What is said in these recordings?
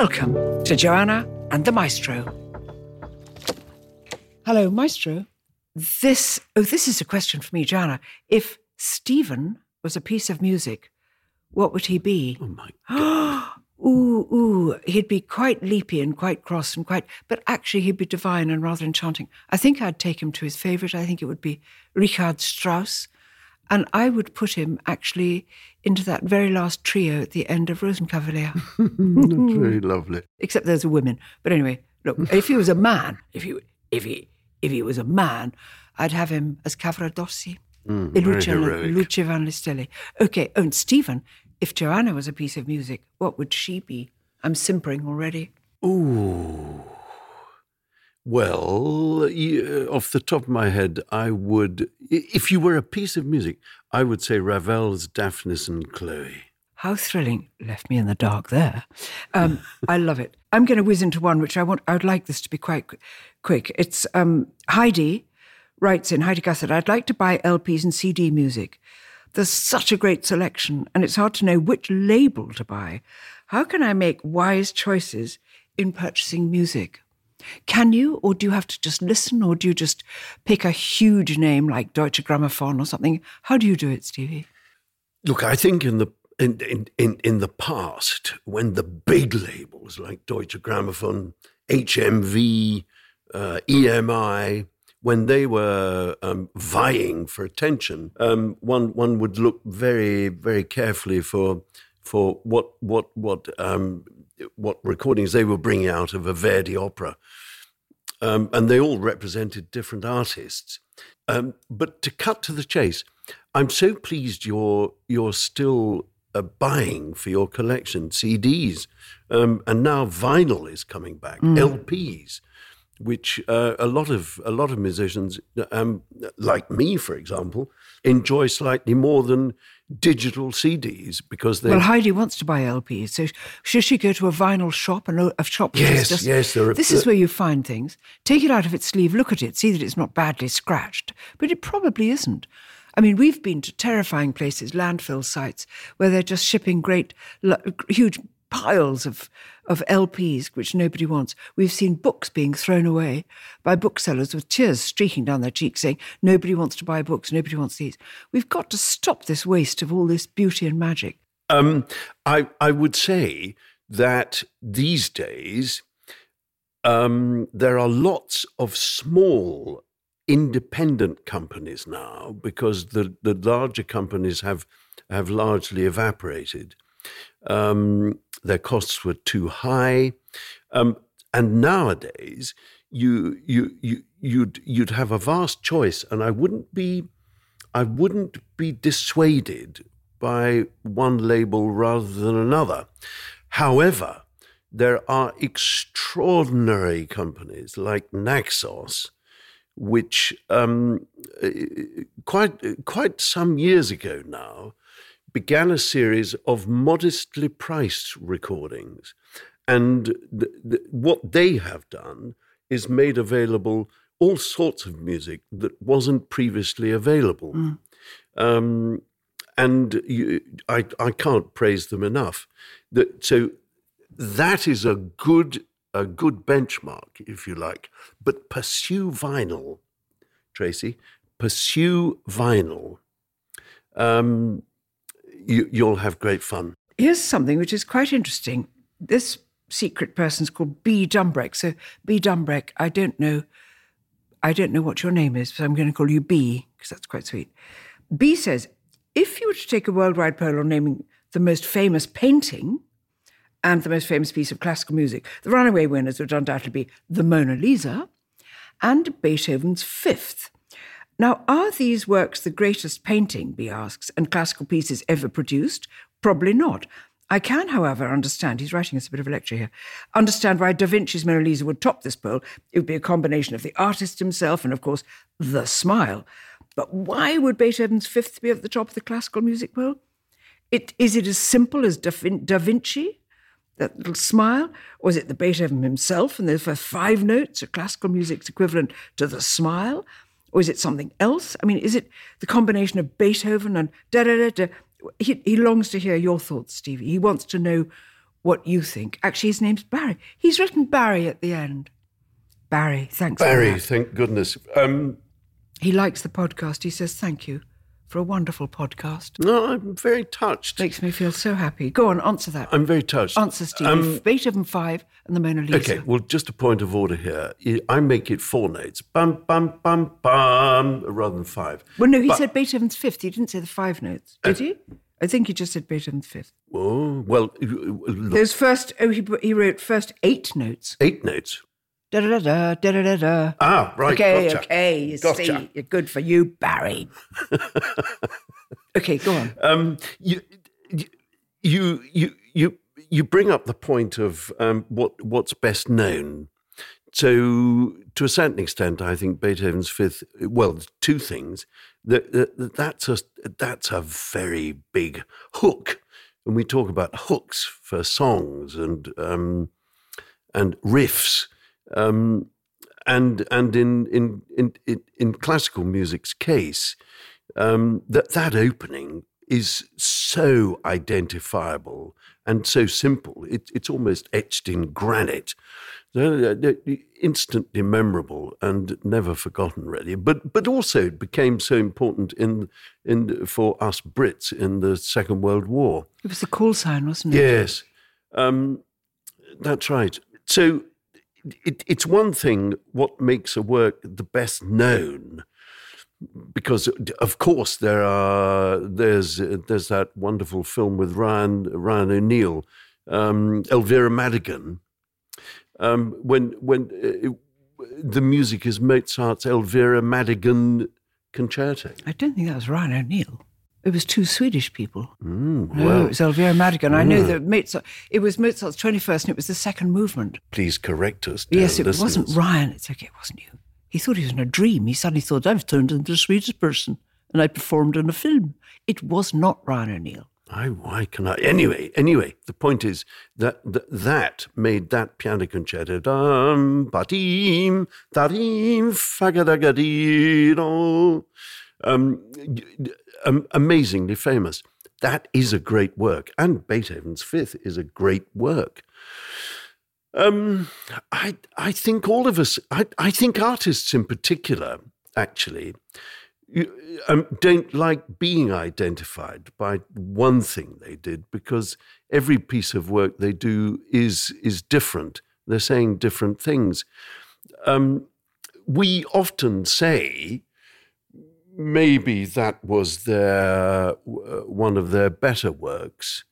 Welcome to Joanna and the Maestro. Hello, Maestro. This, oh, this is a question for me, Joanna. If Stephen was a piece of music, what would he be? Oh my God. ooh, ooh, he'd be quite leapy and quite cross and quite, but actually he'd be divine and rather enchanting. I think I'd take him to his favourite. I think it would be Richard Strauss. And I would put him actually into that very last trio at the end of Rosenkavalier. That's very lovely. Except there's a women. But anyway, look, if he was a man, if he if he if he was a man, I'd have him as Cavaradossi. Mm, Lucevan le stelle. Okay, oh, and Stephen, if Joanna was a piece of music, what would she be? I'm simpering already. Ooh. Well, off the top of my head, I would, if you were a piece of music, I would say Ravel's Daphnis and Chloe. How thrilling! Left me in the dark there. Um, I love it. I'm going to whiz into one which I want. I would like this to be quite quick. It's um, Heidi writes in Heidi Gassett. I'd like to buy LPs and CD music. There's such a great selection, and it's hard to know which label to buy. How can I make wise choices in purchasing music? Can you, or do you have to just listen, or do you just pick a huge name like Deutsche Grammophon or something? How do you do it, Stevie? Look, I think in the in, in, in, in the past, when the big labels like Deutsche Grammophon, HMV, uh, EMI, when they were um, vying for attention, um, one one would look very very carefully for for what what what um, what recordings they were bringing out of a Verdi opera, um, and they all represented different artists. Um, but to cut to the chase, I'm so pleased you're you're still uh, buying for your collection CDs, um, and now vinyl is coming back, LPs, which uh, a lot of a lot of musicians, um, like me, for example, enjoy slightly more than digital CDs because they. Well, Heidi wants to buy LPs, so should she go to a vinyl shop and a shop? Yes, just- yes, there are- This is where you find things. Take it out of its sleeve, look at it, see that it's not badly scratched, but it probably isn't. I mean, we've been to terrifying places, landfill sites, where they're just shipping great, huge piles of of LPs which nobody wants. We've seen books being thrown away by booksellers with tears streaking down their cheeks, saying nobody wants to buy books, nobody wants these. We've got to stop this waste of all this beauty and magic. Um, I I would say that these days um, there are lots of small independent companies now because the, the larger companies have have largely evaporated. Um, their costs were too high, um, and nowadays you you you you'd you'd have a vast choice, and I wouldn't be I wouldn't be dissuaded by one label rather than another. However, there are extraordinary companies like Naxos, which um, uh, quite quite some years ago now began a series of modestly priced recordings, and th- th- what they have done is made available all sorts of music that wasn't previously available. Um, and you, I, I can't praise them enough. That, so that is a good a good benchmark, if you like. But pursue vinyl, Tracy. Pursue vinyl. Um, you, you'll have great fun. Here's something which is quite interesting. This secret person's called B. Dumbreck. So B. Dumbreck, I don't know, I don't know what your name is, but I'm going to call you B because that's quite sweet. B says, if you were to take a worldwide poll on naming the most famous painting and the most famous piece of classical music, the runaway winners would undoubtedly be the Mona Lisa and Beethoven's Fifth. Now, are these works the greatest painting, B asks, and classical pieces ever produced? Probably not. I can, however, understand, he's writing us a bit of a lecture here, understand why Da Vinci's Mona Lisa would top this poll. It would be a combination of the artist himself and, of course, the smile. But why would Beethoven's Fifth be at the top of the classical music poll? It, is it as simple as Da, Vin- da Vinci, that little smile? Or is it the Beethoven himself and the five notes of classical music's equivalent to the smile? Or is it something else? I mean, is it the combination of Beethoven and da da da da? He, he longs to hear your thoughts, Stevie. He wants to know what you think. Actually, his name's Barry. He's written Barry at the end. Barry, thanks. Barry, thank goodness. Um, he likes the podcast. He says thank you for a wonderful podcast. No, I'm very touched. Makes me feel so happy. Go on, answer that. I'm very touched. Answer, Steve. Um, Beethoven 5 and the Mona Lisa. Okay, well, just a point of order here. I make it four notes. Bum, bum, bum, bum, rather than five. Well, no, he but, said Beethoven's fifth. He didn't say the five notes. Did uh, he? I think he just said Beethoven's fifth. Oh, well. Look. Those first, oh, he, he wrote first eight notes. Eight notes. Da da da da da da da. Ah, right. Okay, gotcha. okay. You gotcha. see, you're good for you, Barry. okay, go on. Um, you, you, you, you, you bring up the point of um, what what's best known. So, to a certain extent, I think Beethoven's Fifth. Well, two things. That, that that's a that's a very big hook, and we talk about hooks for songs and um, and riffs um, and and in, in in in classical music's case, um, that that opening is so identifiable and so simple. It, it's almost etched in granite, instantly memorable and never forgotten, really. But but also it became so important in in for us Brits in the Second World War. It was the call sign, wasn't it? Yes, um, that's right. So it, it's one thing what makes a work the best known because of course there are there's there's that wonderful film with Ryan Ryan O'Neal, um, Elvira Madigan, um, when when uh, the music is Mozart's Elvira Madigan concerto. I don't think that was Ryan O'Neal. It was two Swedish people. Mm, no, it was Elvira Madigan. I know that Mozart. It was Mozart's twenty-first, and it was the second movement. Please correct us. Yes, it listeners. wasn't Ryan. It's okay. It wasn't you. He thought he was in a dream. He suddenly thought I've turned into a Swedish person, and I performed in a film. It was not Ryan O'Neal. I, why can I? Anyway, anyway, the point is that that, that made that piano concerto dum dadim fagadagadiro um, amazingly famous. That is a great work, and Beethoven's Fifth is a great work. Um, I I think all of us, I, I think artists in particular, actually, um, don't like being identified by one thing they did because every piece of work they do is is different. They're saying different things. Um, we often say maybe that was their uh, one of their better works.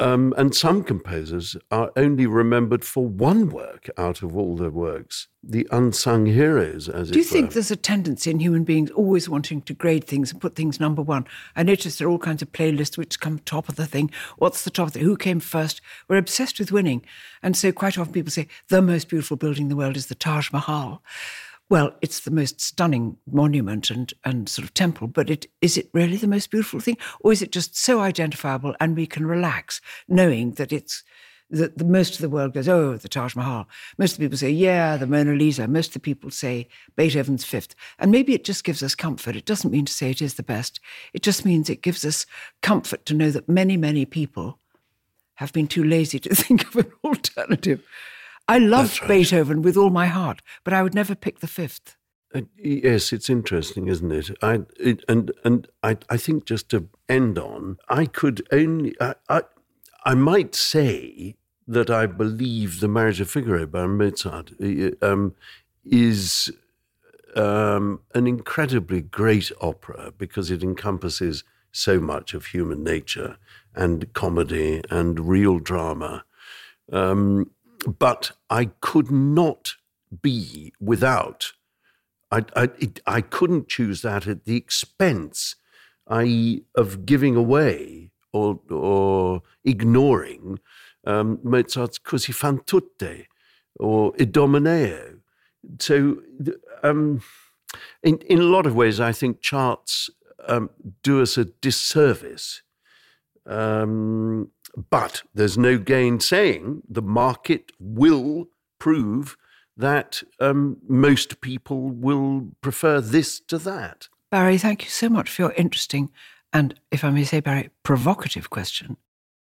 Um, and some composers are only remembered for one work out of all their works, the unsung heroes, as Do you were. think there's a tendency in human beings always wanting to grade things and put things number one? I notice there are all kinds of playlists which come top of the thing. What's the top of the Who came first? We're obsessed with winning. And so quite often people say, the most beautiful building in the world is the Taj Mahal. Well, it's the most stunning monument and, and sort of temple, but it, is it really the most beautiful thing? Or is it just so identifiable and we can relax knowing that it's that the most of the world goes, oh, the Taj Mahal. Most of the people say, yeah, the Mona Lisa. Most of the people say Beethoven's fifth. And maybe it just gives us comfort. It doesn't mean to say it is the best. It just means it gives us comfort to know that many, many people have been too lazy to think of an alternative. I loved right. Beethoven with all my heart, but I would never pick the fifth. Uh, yes, it's interesting, isn't it? I it, and and I I think just to end on, I could only I I, I might say that I believe the Marriage of Figaro by Mozart uh, um, is um, an incredibly great opera because it encompasses so much of human nature and comedy and real drama. Um, but I could not be without. I, I, it, I couldn't choose that at the expense, i.e., of giving away or, or ignoring um, Mozart's Così fan tutte or Idomeneo. So, um, in, in a lot of ways, I think charts um, do us a disservice. Um, but there's no gainsaying the market will prove that um, most people will prefer this to that. Barry, thank you so much for your interesting and, if I may say, Barry, provocative question.